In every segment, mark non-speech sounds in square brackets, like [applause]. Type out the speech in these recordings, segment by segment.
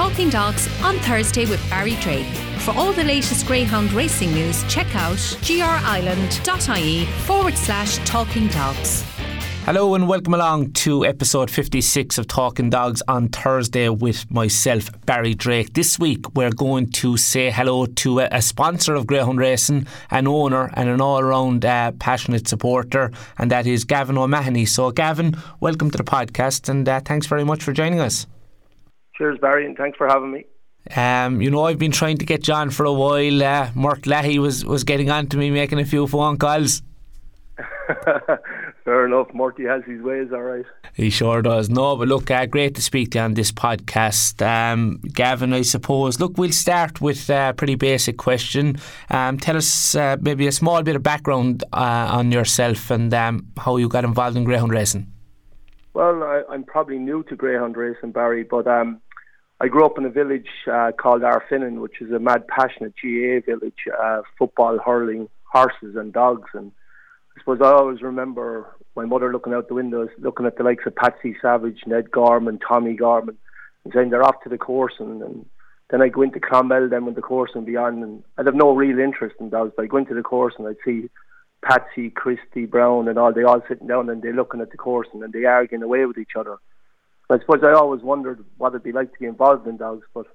Talking Dogs on Thursday with Barry Drake. For all the latest Greyhound racing news, check out grireland.ie forward slash talking dogs. Hello and welcome along to episode 56 of Talking Dogs on Thursday with myself, Barry Drake. This week we're going to say hello to a, a sponsor of Greyhound Racing, an owner and an all round uh, passionate supporter, and that is Gavin O'Mahony. So, Gavin, welcome to the podcast and uh, thanks very much for joining us. Cheers, Barry, and thanks for having me. Um, you know, I've been trying to get John for a while. Uh, Murt Leahy was, was getting on to me, making a few phone calls. [laughs] Fair enough. Murty has his ways, all right. He sure does. No, but look, uh, great to speak to you on this podcast. Um, Gavin, I suppose. Look, we'll start with a pretty basic question. Um, tell us uh, maybe a small bit of background uh, on yourself and um, how you got involved in greyhound racing. Well, I, am probably new to greyhound racing, Barry, but um, I grew up in a village uh, called Ardfinnan, which is a mad, passionate GAA village, uh, football, hurling, horses and dogs. And I suppose I always remember my mother looking out the windows, looking at the likes of Patsy Savage, Ned Gorman, Tommy Gorman, and saying they're off to the course. And, and then I'd go into Clonmel then with the course and beyond. And I'd have no real interest in dogs, but I'd go into the course and I'd see Patsy, Christy, Brown, and all, they all sitting down and they're looking at the course and then they arguing away with each other. I suppose I always wondered what it'd be like to be involved in dogs, but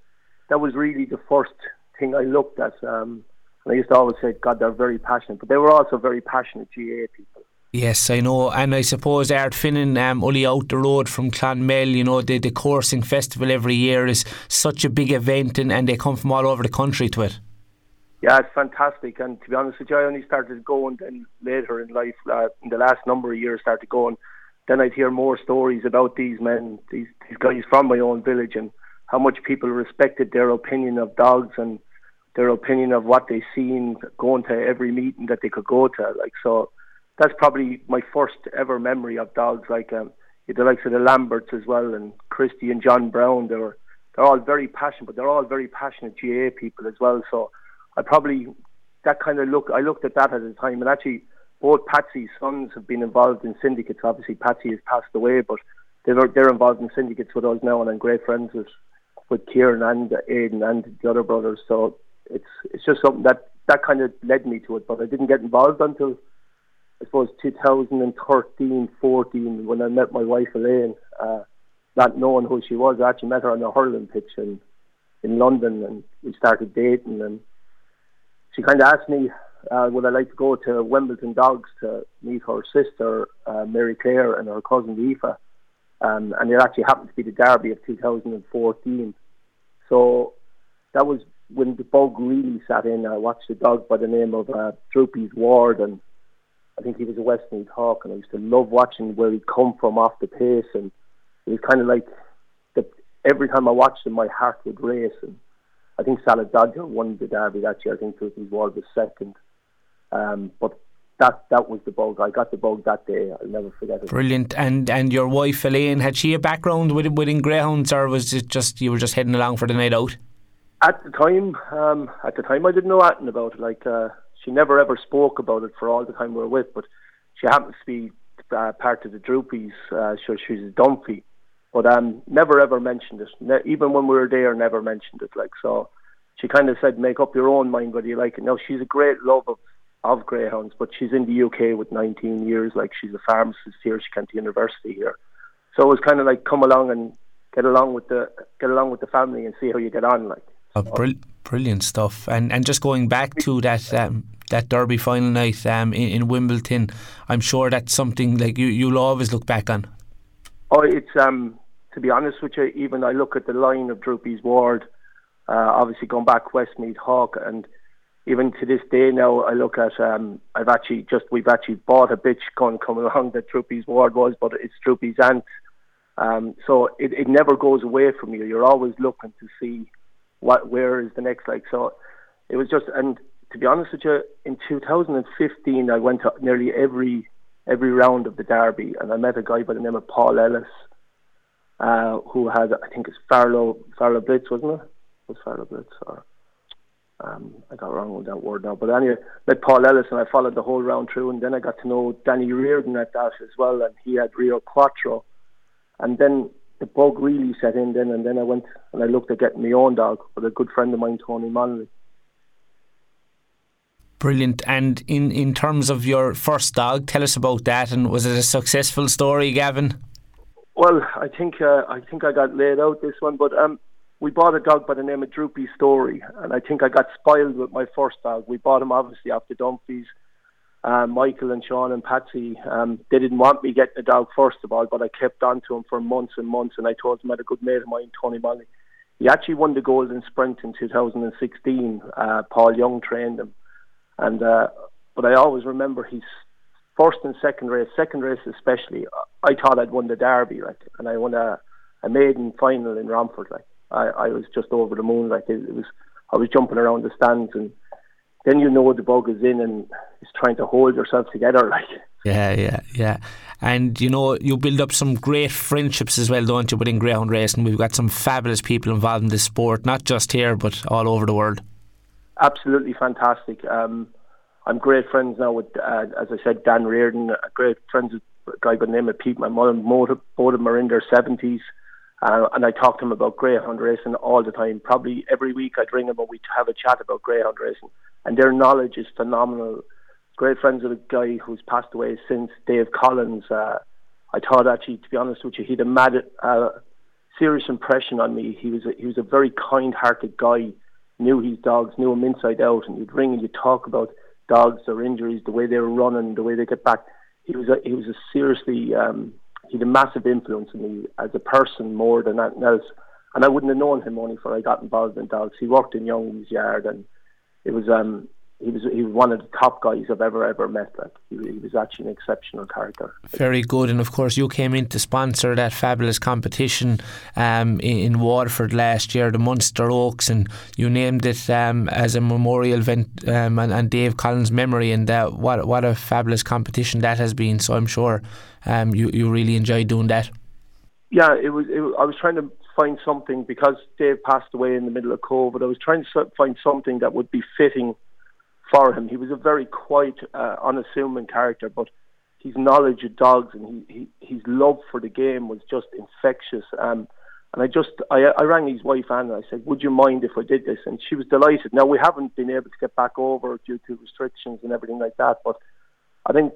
that was really the first thing I looked at. Um, and I used to always say, God, they're very passionate, but they were also very passionate GAA people. Yes, I know, and I suppose Ardfinnan, um, only out the road from Clonmel, you know, the, the coursing festival every year is such a big event, and, and they come from all over the country to it. Yeah, it's fantastic, and to be honest with you, I only started going then later in life, uh, in the last number of years, started going then I'd hear more stories about these men, these, these guys from my own village, and how much people respected their opinion of dogs and their opinion of what they seen going to every meeting that they could go to. Like so, that's probably my first ever memory of dogs. Like um, the likes of the Lamberts as well, and Christy and John Brown. They were they're all very passionate, but they're all very passionate GAA people as well. So I probably that kind of look. I looked at that at the time, and actually both Patsy's sons have been involved in syndicates. Obviously, Patsy has passed away, but they're they're involved in syndicates with us now, and I'm great friends with with Kieran and Aidan and the other brothers. So it's it's just something that that kind of led me to it. But I didn't get involved until I suppose 2013, 14 when I met my wife Elaine. Uh, not knowing who she was, I actually met her on a hurling pitch in in London, and we started dating. And she kind of asked me uh, would I like to go to Wimbledon Dogs to meet her sister uh, Mary Claire and her cousin Aoife? Um, and it actually happened to be the Derby of 2014. So that was when the bug really sat in. I watched a dog by the name of uh, Droopy's Ward, and I think he was a West Westmead Hawk, and I used to love watching where he'd come from off the pace, and it was kind of like that. Every time I watched him, my heart would race, and I think Salad Dodger won the Derby that year. I think Droopy's Ward was second. Um, but that that was the bug. I got the bug that day. I'll never forget it. Brilliant. And and your wife Elaine, had she a background with within greyhounds, or was it just you were just heading along for the night out? At the time, um, at the time, I didn't know anything about it. Like uh, she never ever spoke about it for all the time we were with. But she happens to be uh, part of the Droopies. Uh, so she's a Dunphy, but um, never ever mentioned it. Ne- even when we were there, never mentioned it. Like so, she kind of said, "Make up your own mind whether you like it." Now she's a great love of of greyhounds, but she's in the UK with 19 years. Like she's a pharmacist here. She came to university here, so it was kind of like come along and get along with the get along with the family and see how you get on. Like oh, brill- brilliant stuff. And and just going back to that um, that Derby final night um, in, in, Wimbledon, I'm sure that's something like you you'll always look back on. Oh, it's um to be honest with you, even I look at the line of Droopy's Ward, uh, obviously going back Westmead Hawk and even to this day now, I look at um, I've actually just we've actually bought a bitch gun coming along that Droopy's ward was, but it's Droopy's aunt. Um, so it, it never goes away from you. You're always looking to see what where is the next like. So it was just and to be honest with you, in 2015 I went to nearly every every round of the derby, and I met a guy by the name of Paul Ellis, uh, who had I think it's Farlow Farlow Blitz, wasn't it? Was Farlow Blitz or um, I got wrong with that word now, but anyway, met Paul Ellis and I followed the whole round through, and then I got to know Danny Reardon at that as well, and he had Rio Quattro, and then the bug really set in then, and then I went and I looked at getting my own dog with a good friend of mine, Tony Manley. Brilliant. And in, in terms of your first dog, tell us about that. And was it a successful story, Gavin? Well, I think uh, I think I got laid out this one, but um, we bought a dog by the name of Droopy Story, and I think I got spoiled with my first dog. We bought him obviously after Dunphys. Uh, Michael and Sean and Patsy, um, they didn't want me getting a dog first of all, but I kept on to him for months and months, and I told him I had a good mate of mine, Tony Molly. He actually won the Golden Sprint in 2016. Uh, Paul Young trained him, and uh, but I always remember his first and second race, second race especially. I thought I'd won the Derby, like, and I won a, a maiden final in Romford, like. I, I was just over the moon, like it, it was. I was jumping around the stands and then you know the bug is in and it's trying to hold yourself together [laughs] like. Yeah yeah yeah. And you know you build up some great friendships as well don't you within greyhound racing? We've got some fabulous people involved in this sport not just here but all over the world. Absolutely fantastic. Um, I'm great friends now with uh, as I said Dan Reardon great friends with a guy by the name of Pete McMullen both of them are in their 70s uh, and I talk to him about greyhound racing all the time. Probably every week I'd ring him and we'd have a chat about greyhound racing. And their knowledge is phenomenal. Great friends with a guy who's passed away since, Dave Collins. Uh, I thought actually, to be honest with you, he had a mad, uh, serious impression on me. He was a, he was a very kind-hearted guy. Knew his dogs, knew them inside out, and you'd ring and you'd talk about dogs, their injuries, the way they were running, the way they get back. He was a, he was a seriously um, he had a massive influence on me as a person more than anything else. And I wouldn't have known him only for I got involved in dogs. He worked in Young's yard, and it was um he was he was one of the top guys I've ever ever met. Like he, he, was actually an exceptional character. Very good, and of course you came in to sponsor that fabulous competition um, in, in, Waterford last year, the Munster Oaks, and you named it um, as a memorial event um, and, and, Dave Collins' memory. And uh, what what a fabulous competition that has been. So I'm sure um, you you really enjoyed doing that. Yeah, it was. It, I was trying to find something because Dave passed away in the middle of COVID. I was trying to find something that would be fitting for him. He was a very quiet, uh, unassuming character, but his knowledge of dogs and he, he, his love for the game was just infectious. Um, and I just, I, I rang his wife Anne and I said, would you mind if I did this? And she was delighted. Now we haven't been able to get back over due to restrictions and everything like that, but I think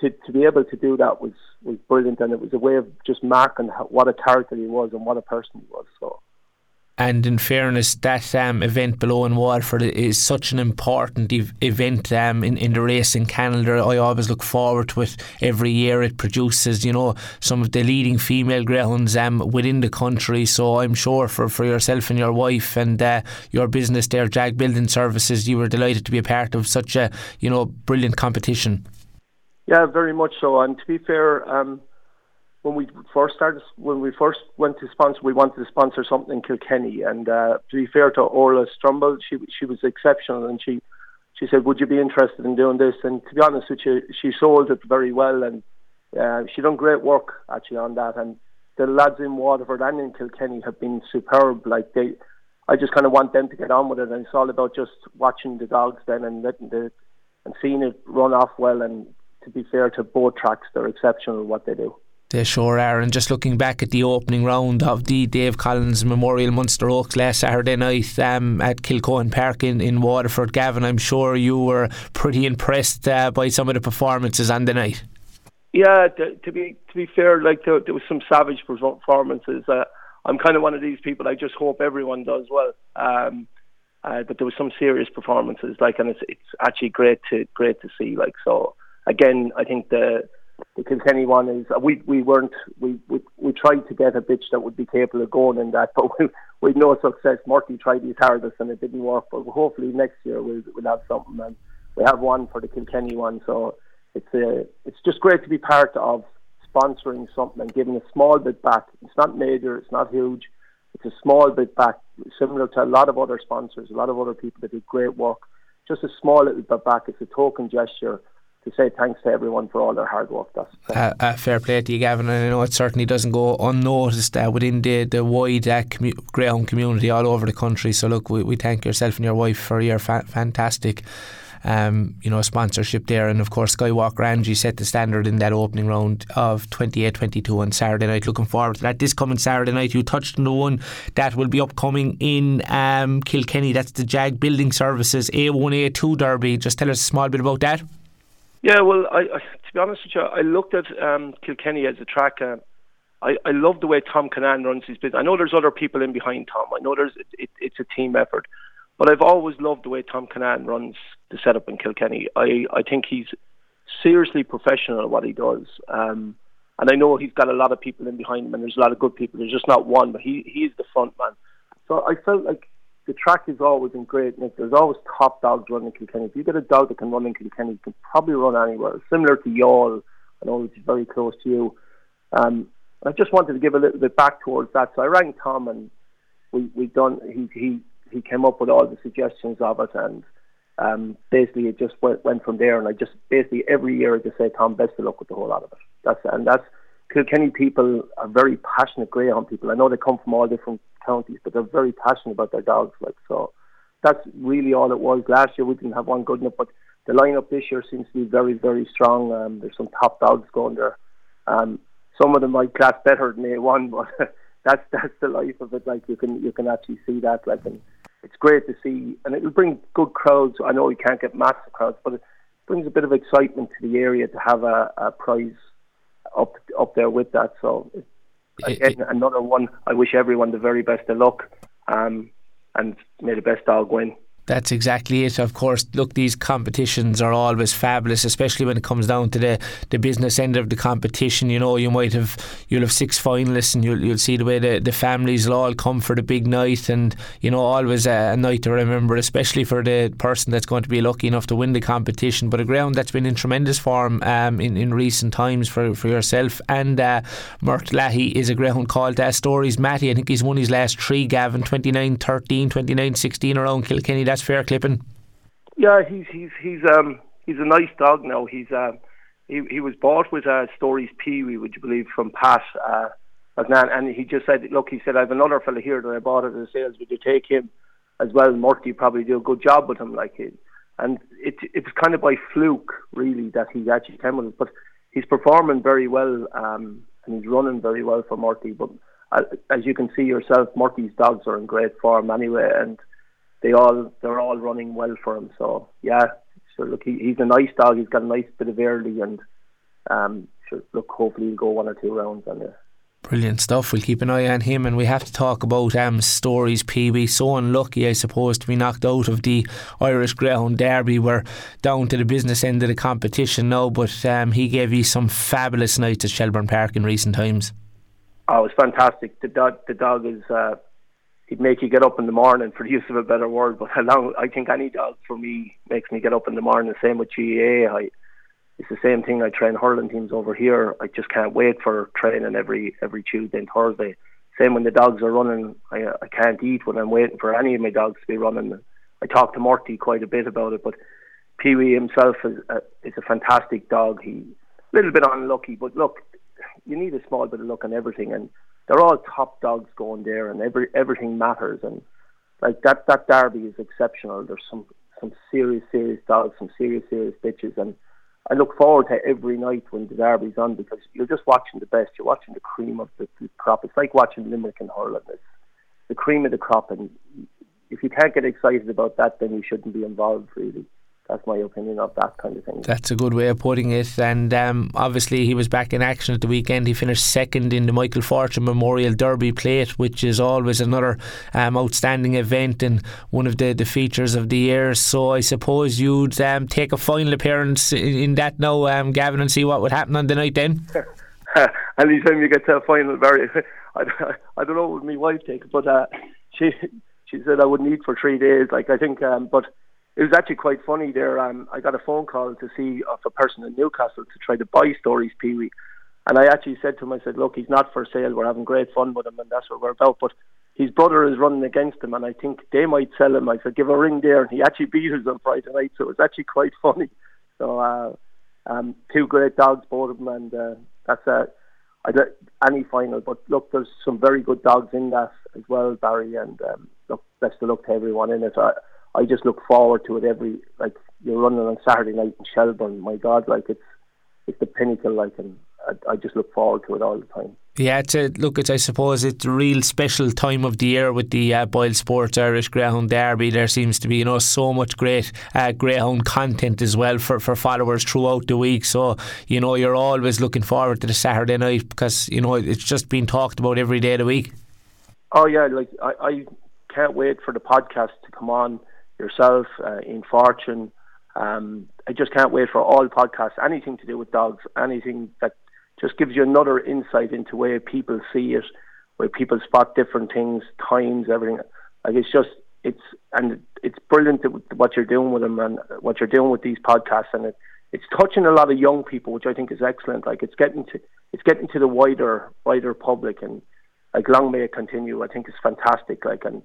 to, to be able to do that was, was brilliant and it was a way of just marking how, what a character he was and what a person he was. So and in fairness, that um, event below in Waterford is such an important ev- event um, in, in the race in Canada. I always look forward to it every year. It produces, you know, some of the leading female greyhounds um, within the country. So I'm sure for, for yourself and your wife and uh, your business there, Jag Building Services, you were delighted to be a part of such a, you know, brilliant competition. Yeah, very much so. And to be fair, um, when we first started, when we first went to sponsor, we wanted to sponsor something in Kilkenny. And uh, to be fair to Orla Strumble, she she was exceptional, and she she said, "Would you be interested in doing this?" And to be honest with you, she sold it very well, and uh, she done great work actually on that. And the lads in Waterford and in Kilkenny have been superb. Like they, I just kind of want them to get on with it, and it's all about just watching the dogs then and letting the and seeing it run off well. And to be fair to both tracks, they're exceptional what they do. They sure are. And just looking back at the opening round of the Dave Collins Memorial Munster Oaks last Saturday night um, at Kilcohan Park in, in Waterford, Gavin, I'm sure you were pretty impressed uh, by some of the performances on the night. Yeah, to, to be to be fair, like there, was some savage performances. Uh, I'm kind of one of these people. I just hope everyone does well. Um, uh, but there was some serious performances, like, and it's it's actually great to great to see. Like, so again, I think the the Kilkenny one is we we weren't we, we we tried to get a bitch that would be capable of going in that, [laughs] but we we no success. Murphy tried his hardest and it didn't work. But hopefully next year we'll we'll have something and we have one for the Kilkenny one. So it's a uh, it's just great to be part of sponsoring something and giving a small bit back. It's not major, it's not huge. It's a small bit back, similar to a lot of other sponsors, a lot of other people that do great work. Just a small little bit back. It's a token gesture to say thanks to everyone for all their hard work. That's uh, uh, fair play to you, Gavin. And I know it certainly doesn't go unnoticed uh, within the the wide uh, commu- greyhound community all over the country. So look, we, we thank yourself and your wife for your fa- fantastic um, you know, sponsorship there. And of course, Skywalker Angie set the standard in that opening round of 28-22 on Saturday night. Looking forward to that. This coming Saturday night, you touched on the one that will be upcoming in um, Kilkenny. That's the Jag Building Services A1 A2 Derby. Just tell us a small bit about that. Yeah, well, I, I, to be honest with you, I looked at um, Kilkenny as a track. Uh, I, I love the way Tom Canaan runs his business. I know there's other people in behind Tom. I know there's it, it, it's a team effort, but I've always loved the way Tom Canaan runs the setup in Kilkenny. I, I think he's seriously professional at what he does. Um, and I know he's got a lot of people in behind him, and there's a lot of good people. There's just not one, but he he's the front man. So I felt like the track is always in great nick. There's always top dogs running Kilkenny. If you get a dog that can run in Kilkenny, you can probably run anywhere. Similar to Youghal, I know it's very close to you. Um, I just wanted to give a little bit back towards that. So I rang Tom and we we done. He he he came up with all the suggestions of it and. Um, basically, it just went, went from there, and I just basically every year I just say, Tom, best of luck with the whole lot of it. That's and that's Kilkenny people are very passionate greyhound people. I know they come from all different counties, but they're very passionate about their dogs. Like so, that's really all it was. Last year we didn't have one good enough, but the lineup this year seems to be very, very strong. Um, there's some top dogs going there. Um, some of them might class better than A1, [laughs] but that's that's the life of it. Like you can you can actually see that. Like and it's great to see, and it will bring good crowds. I know you can't get massive crowds, but it brings a bit of excitement to the area to have a, a prize up up there with that. So again, it, another one. I wish everyone the very best of luck, um, and may the best dog win. That's exactly it. Of course, look, these competitions are always fabulous, especially when it comes down to the, the business end of the competition. You know, you might have you'll have six finalists, and you'll you'll see the way the, the families will all come for the big night, and you know, always a, a night to remember, especially for the person that's going to be lucky enough to win the competition. But a ground that's been in tremendous form um, in in recent times for, for yourself and uh, Murt Leahy is a ground called uh, Stories Matty. I think he's won his last three, Gavin, 29-13, 29-16 around Kilkenny that's fair clipping. Yeah, he's he's he's um he's a nice dog now. He's uh, he he was bought with uh, Stories Pee Wee, would you believe, from Pat. Uh, and he just said, look, he said, I have another fella here that I bought at the sales. Would you take him as well? Murty probably do a good job with him, like it. And it it was kind of by fluke, really, that he actually came with it. But he's performing very well, um, and he's running very well for Murty. But uh, as you can see yourself, Murty's dogs are in great form anyway, and they all they're all running well for him. So yeah, so look, he, he's a nice dog. He's got a nice bit of early, and um, sure, look, hopefully he'll go one or two rounds on there. Brilliant stuff. We'll keep an eye on him, and we have to talk about um, stories. PB so unlucky, I suppose, to be knocked out of the Irish Greyhound Derby. We're down to the business end of the competition now, but um, he gave you some fabulous nights at Shelbourne Park in recent times. Oh, it was fantastic. The dog, the dog is uh, he'd make you get up in the morning, for the use of a better word. But [laughs] along, I think any dog for me makes me get up in the morning. Same with GAA. I, it's the same thing. I train hurling teams over here. I just can't wait for training every every Tuesday and Thursday. Same when the dogs are running. I I can't eat when I'm waiting for any of my dogs to be running. I talk to Murty quite a bit about it, but Pee Wee himself is a, is a fantastic dog. He a little bit unlucky, but look, you need a small bit of luck on everything, and they're all top dogs going there, and every everything matters. And like that, that derby is exceptional. There's some some serious, serious dogs, some serious, serious bitches, and I look forward to every night when the derby's on because you're just watching the best. You're watching the cream of the, the crop. It's like watching Limerick and hurling. It's the cream of the crop, and if you can't get excited about that, then you shouldn't be involved really that's my opinion of that kind of thing. That's a good way of putting it. And um, obviously, he was back in action at the weekend. He finished second in the Michael Fortune Memorial Derby Plate, which is always another um, outstanding event and one of the, the features of the year. So I suppose you'd um, take a final appearance in, in that now, um, Gavin, and see what would happen on the night then. [laughs] Anytime you get to a final, Barry, [laughs] I, I don't know what my wife takes, but uh, she she said I wouldn't eat for three days. Like I think, um, but it was actually quite funny there. Um, I got a phone call to see of a person in Newcastle to try to buy Stories Pee Wee. And I actually said to him, I said, look, he's not for sale. We're having great fun with him, and that's what we're about. But his brother is running against him, and I think they might sell him. I said, give a ring there. And he actually beat us on Friday night, so it was actually quite funny. So, uh, um, two great dogs, both of them, and uh, that's uh, I don't, any final. But look, there's some very good dogs in that as well, Barry. And um, look, best of luck to everyone in it. I, I just look forward to it every like you're running on Saturday night in Shelbourne. My God, like it's it's the pinnacle. Like and I, I just look forward to it all the time. Yeah, it's a, look, it's, I suppose it's a real special time of the year with the uh, Boyle Sports Irish Greyhound Derby. There seems to be, you know, so much great uh, Greyhound content as well for, for followers throughout the week. So, you know, you're always looking forward to the Saturday night because, you know, it's just being talked about every day of the week. Oh, yeah, like I, I can't wait for the podcast to come on yourself, uh, in Fortune. Um, I just can't wait for all podcasts, anything to do with dogs, anything that just gives you another insight into where people see it, where people spot different things, times, everything. Like it's just it's and it's brilliant what you're doing with them and what you're doing with these podcasts and it, it's touching a lot of young people, which I think is excellent. Like it's getting to it's getting to the wider wider public and like long may it continue. I think it's fantastic. Like and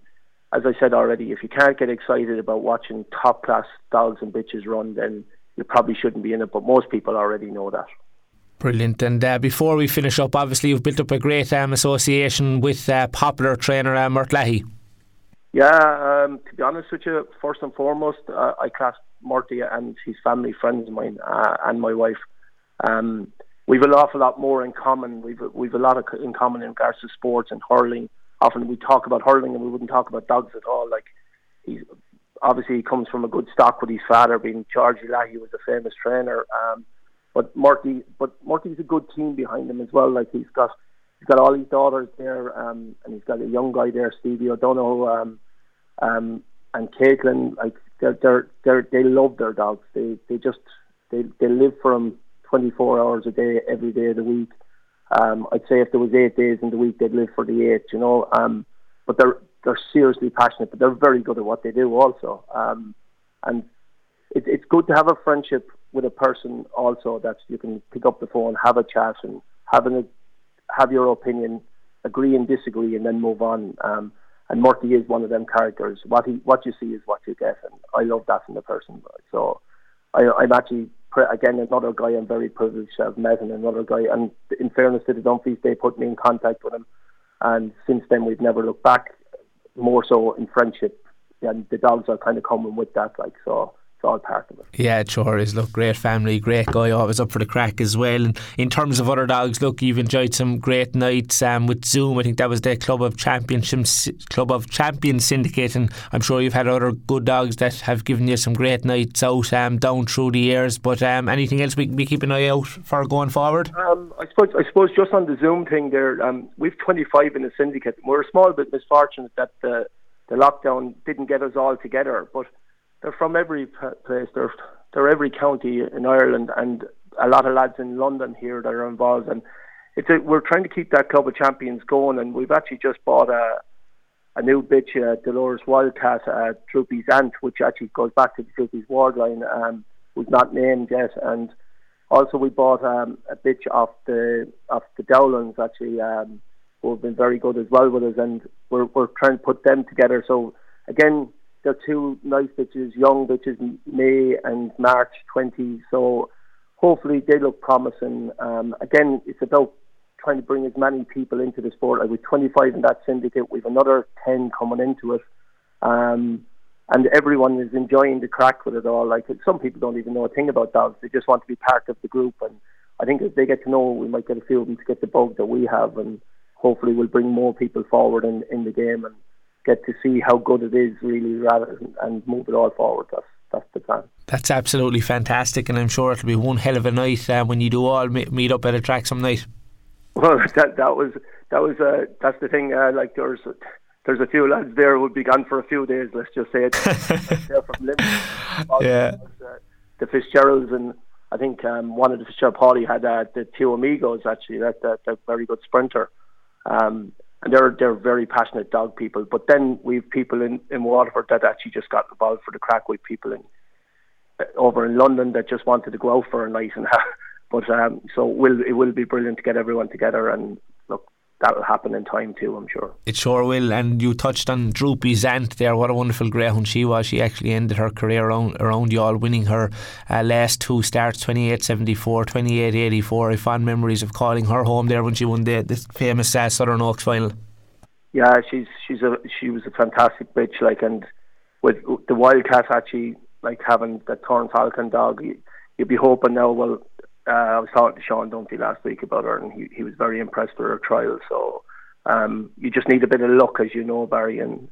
as I said already, if you can't get excited about watching top class dogs and bitches run, then you probably shouldn't be in it. But most people already know that. Brilliant. And uh, before we finish up, obviously you've built up a great um, association with uh, popular trainer uh, Murt Leahy. Yeah, um, to be honest with you, first and foremost, uh, I class Murty and his family friends of mine uh, and my wife. Um, we've an awful lot more in common. We've we've a lot of in common in regards to sports and hurling. Often we talk about hurling and we wouldn't talk about dogs at all. Like he's obviously he comes from a good stock with his father being Georgie Leahy was a famous trainer. Um, but Murty, but Murty's a good team behind him as well. Like he's got he's got all his daughters there, um, and he's got a young guy there, Stevie O'Donoghue, um, um, and Caitlin. Like they're, they're, they're, they love their dogs. They they just they they live for them 24 hours a day, every day of the week. Um, I'd say if there was eight days in the week, they'd live for the eight. You know, um, but they're they're seriously passionate, but they're very good at what they do also. Um, and it, it's good to have a friendship with a person also that you can pick up the phone, have a chat, and have an have your opinion, agree and disagree, and then move on. Um, and Murty is one of them characters. What he what you see is what you get, and I love that in the person. So I, I'm actually again another guy I'm very privileged to have met, and another guy. And in fairness to the Dunphys, they put me in contact with him, and since then we've never looked back. More so in friendship, and the dogs are kind of coming with that. Like so, all part of it. Yeah, it sure is. Look, great family, great guy, always up for the crack as well. And in terms of other dogs, look, you've enjoyed some great nights um, with Zoom. I think that was the Club of Championships, Club of Champions Syndicate, and I'm sure you've had other good dogs that have given you some great nights out um, down through the years. But um, anything else we can be keeping an eye out for going forward? Um, I suppose, I suppose, just on the Zoom thing there, um, we've 25 in the syndicate. We're a small bit misfortunate that the the lockdown didn't get us all together, but they're from every place. They're they're every county in Ireland, and a lot of lads in London here that are involved. And it's a, we're trying to keep that club of champions going. And we've actually just bought a a new bitch, uh, Dolores Wildcat, uh, Droopy's aunt, which actually goes back to the Droopy's ward line, um, who's not named yet. And also we bought um, a bitch off the off the Dowlands actually, um, who have been very good as well with us, and we're we're trying to put them together. So again, they're two nice bitches, young bitches, May and March 20. So hopefully they look promising. Um, again, it's about trying to bring as many people into the sport. Like with 25 in that syndicate, we've another 10 coming into it. Um, and everyone is enjoying the crack with it all. Like some people don't even know a thing about dogs; they just want to be part of the group. And I think as they get to know, we might get a few of them to get the bug that we have, and hopefully we'll bring more people forward in, in the game. And get to see how good it is really rather and move it all forward. That's that's the plan. That's absolutely fantastic, and I'm sure it'll be one hell of a night uh, when you do all meet up at a track some night. Well, [laughs] that that was that was uh, that's the thing. Uh, like there's there's a few lads there who would be gone for a few days. Let's just say it. [laughs] They're from Limerick. yeah. The Fitzgeralds and I think um, one of the Fitzgerald Paulie had uh, the two amigos actually. That that, that very good sprinter. Um, and they're they're very passionate dog people. But then we've people in in Waterford that actually just got involved for the crack. with people in uh, over in London that just wanted to go out for a night and [laughs] have. But um, so will it will be brilliant to get everyone together and that'll happen in time too, I'm sure. It sure will. And you touched on Droopy's aunt there. What a wonderful greyhound she was. She actually ended her career around, around Youghal, winning her uh, last two starts 28 74, 28 84. I fond memories of calling her home there when she won the, the famous uh, Southern Oaks final. Yeah, she's she's a she was a fantastic bitch, like, and with the Wildcat actually like having the Thorn Falcon dog, you, would be hoping now. Well, uh, I was talking to Sean Dunphy last week about her, and he, he was very impressed with her trial. So um, you just need a bit of luck, as you know, Barry. And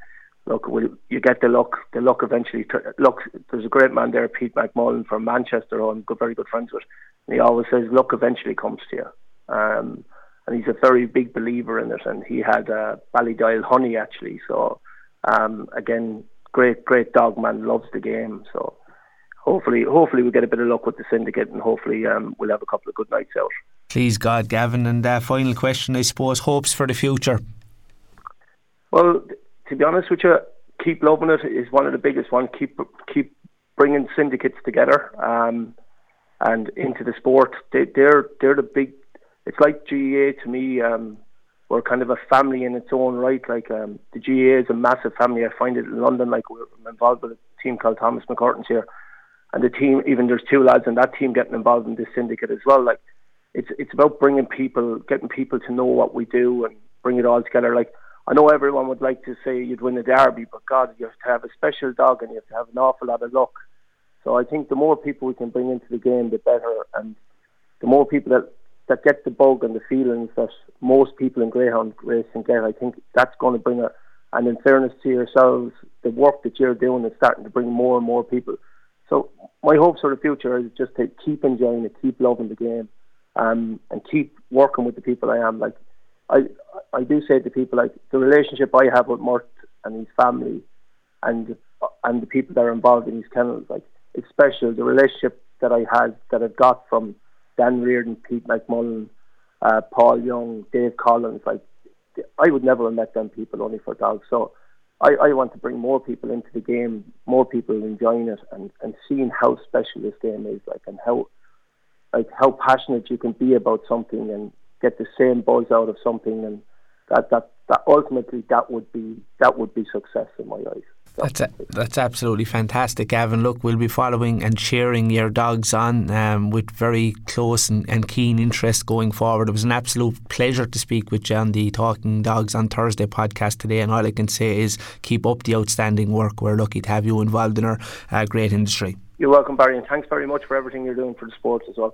look, will you get the luck? The luck eventually. Look, there's a great man there, Pete McMullen from Manchester, who I'm good, very good friends with. And he always says, luck eventually comes to you. Um, and he's a very big believer in it. And he had uh, Ballydial Honey actually. So um, again, great, great dog man, loves the game. So hopefully, hopefully we get a bit of luck with the syndicate, and hopefully um, we'll have a couple of good nights out. Please God, Gavin. And uh, final question, I suppose, hopes for the future. Well, to be honest with you, keep loving it is one of the biggest ones. Keep keep bringing syndicates together um, and into the sport. They, they're they're the big it's like GAA to me. Um, we're kind of a family in its own right. Like um, the GAA is a massive family. I find it in London. Like we're involved with a team called Thomas McCurtain's here, and the team. Even there's two lads in that team getting involved in this syndicate as well. Like it's it's about bringing people, getting people to know what we do and bring it all together. Like I know everyone would like to say you'd win a derby, but God, you have to have a special dog and you have to have an awful lot of luck. So I think the more people we can bring into the game, the better, and the more people that that get the bug and the feelings that most people in greyhound racing get. I think that's going to bring a, and in fairness to yourselves, the work that you're doing is starting to bring more and more people. So my hopes for the future is just to keep enjoying it, keep loving the game, um, and keep working with the people I am. Like I, I do say to people, like the relationship I have with Murt and his family, and and the people that are involved in his kennels, like it's special. The relationship that I had, that I've got from Dan Reardon, Pete McMullen, uh, Paul Young, Dave Collins. Like I would never have met them people only for dogs. So I, I want to bring more people into the game, more people enjoying it, and, and seeing how special this game is, like and how like how passionate you can be about something and get the same buzz out of something, and that that, that ultimately that would be that would be success in my eyes. That's a, that's absolutely fantastic, Gavin. Look, we'll be following and cheering your dogs on um, with very close and, and, keen interest going forward. It was an absolute pleasure to speak with you on the Talking Dogs on Thursday podcast today, and all I can say is keep up the outstanding work. We're lucky to have you involved in our uh, great industry. You're welcome, Barry, and thanks very much for everything you're doing for the sports as well.